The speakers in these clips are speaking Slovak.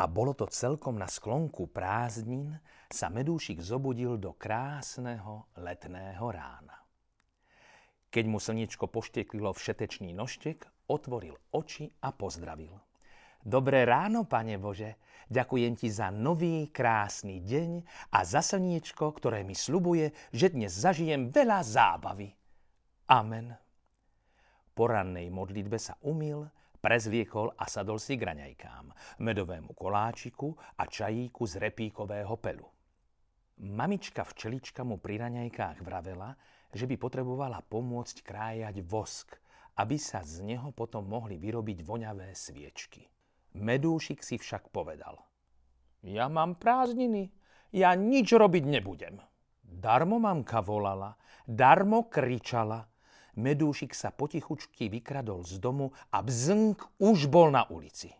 a bolo to celkom na sklonku prázdnin, sa medúšik zobudil do krásneho letného rána. Keď mu slniečko pošteklilo všetečný noštek, otvoril oči a pozdravil. Dobré ráno, pane Bože, ďakujem ti za nový krásny deň a za slniečko, ktoré mi slubuje, že dnes zažijem veľa zábavy. Amen. Po rannej modlitbe sa umil, Prezliekol a sadol si k raňajkám, medovému koláčiku a čajíku z repíkového pelu. Mamička včelička mu pri raňajkách vravela, že by potrebovala pomôcť krájať vosk, aby sa z neho potom mohli vyrobiť voňavé sviečky. Medúšik si však povedal. Ja mám prázdniny, ja nič robiť nebudem. Darmo mamka volala, darmo kričala, Medúšik sa potichučky vykradol z domu a bznk už bol na ulici.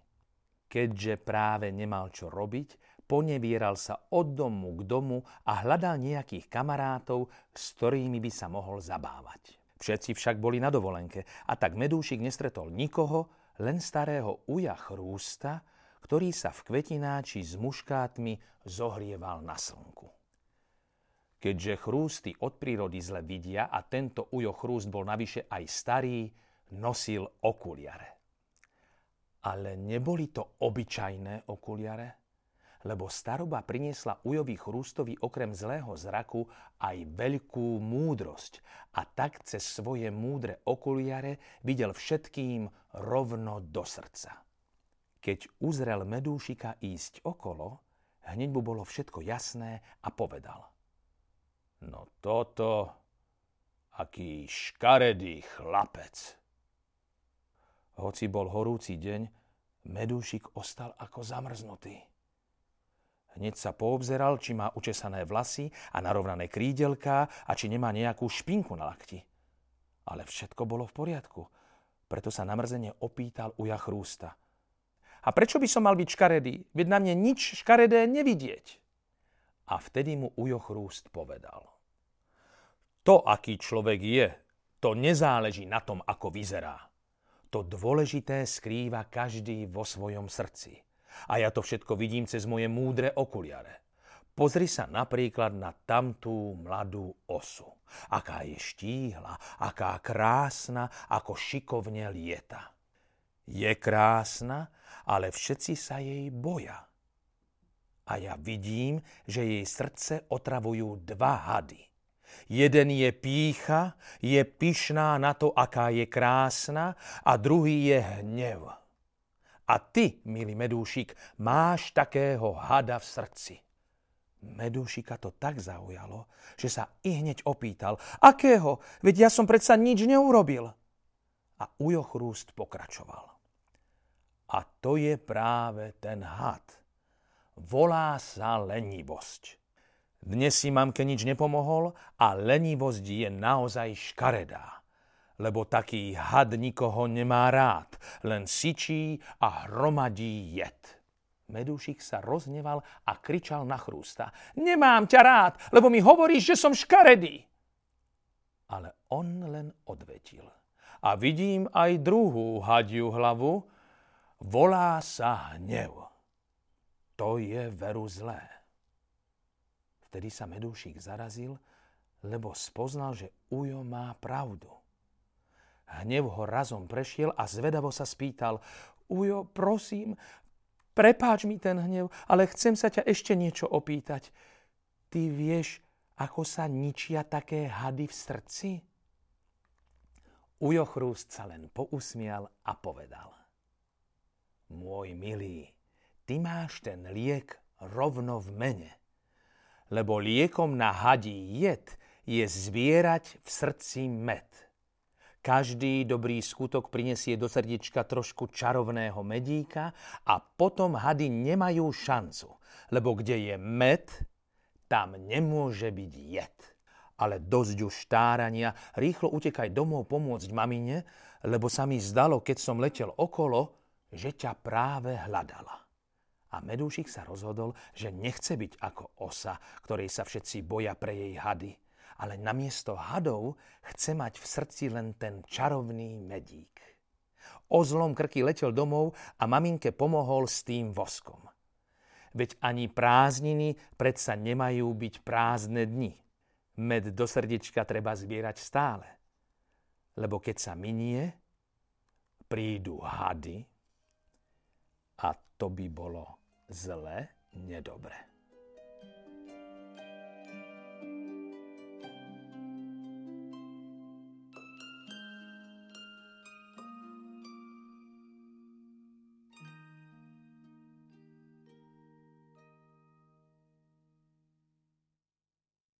Keďže práve nemal čo robiť, ponevieral sa od domu k domu a hľadal nejakých kamarátov, s ktorými by sa mohol zabávať. Všetci však boli na dovolenke a tak Medúšik nestretol nikoho, len starého uja chrústa, ktorý sa v kvetináči s muškátmi zohrieval na slnku. Keďže chrústy od prírody zle vidia a tento ujo chrúst bol navyše aj starý, nosil okuliare. Ale neboli to obyčajné okuliare, lebo staroba priniesla ujovi chrústovi okrem zlého zraku aj veľkú múdrosť a tak cez svoje múdre okuliare videl všetkým rovno do srdca. Keď uzrel medúšika ísť okolo, hneď mu bolo všetko jasné a povedal – No toto, aký škaredý chlapec. Hoci bol horúci deň, medúšik ostal ako zamrznutý. Hneď sa poobzeral, či má učesané vlasy a narovnané krídelká a či nemá nejakú špinku na lakti. Ale všetko bolo v poriadku, preto sa namrzene opýtal uja chrústa. A prečo by som mal byť škaredý? Veď na mne nič škaredé nevidieť. A vtedy mu Ujo Chrúst povedal. To, aký človek je, to nezáleží na tom, ako vyzerá. To dôležité skrýva každý vo svojom srdci. A ja to všetko vidím cez moje múdre okuliare. Pozri sa napríklad na tamtú mladú osu. Aká je štíhla, aká krásna, ako šikovne lieta. Je krásna, ale všetci sa jej boja a ja vidím, že jej srdce otravujú dva hady. Jeden je pícha, je pyšná na to, aká je krásna a druhý je hnev. A ty, milý medúšik, máš takého hada v srdci. Medúšika to tak zaujalo, že sa i hneď opýtal, akého, veď ja som predsa nič neurobil. A Ujo Chrúst pokračoval. A to je práve ten had – volá sa lenivosť. Dnes si mamke nič nepomohol a lenivosť je naozaj škaredá. Lebo taký had nikoho nemá rád, len sičí a hromadí jed. Medúšik sa rozneval a kričal na chrústa. Nemám ťa rád, lebo mi hovoríš, že som škaredý. Ale on len odvetil. A vidím aj druhú hadiu hlavu, volá sa hnev to je veru zlé. Vtedy sa medúšik zarazil, lebo spoznal, že Ujo má pravdu. Hnev ho razom prešiel a zvedavo sa spýtal, Ujo, prosím, prepáč mi ten hnev, ale chcem sa ťa ešte niečo opýtať. Ty vieš, ako sa ničia také hady v srdci? Ujo Chrúst sa len pousmial a povedal. Môj milý, ty máš ten liek rovno v mene. Lebo liekom na hadí jed je zbierať v srdci med. Každý dobrý skutok prinesie do srdiečka trošku čarovného medíka a potom hady nemajú šancu, lebo kde je med, tam nemôže byť jed. Ale dosť už štárania, rýchlo utekaj domov pomôcť mamine, lebo sa mi zdalo, keď som letel okolo, že ťa práve hľadala. A Medúšik sa rozhodol, že nechce byť ako osa, ktorej sa všetci boja pre jej hady, ale namiesto hadov chce mať v srdci len ten čarovný medík. O zlom krky letel domov a maminke pomohol s tým voskom. Veď ani prázdniny predsa nemajú byť prázdne dni. Med do srdiečka treba zbierať stále. Lebo keď sa minie, prídu hady a to by bolo zle, nedobre.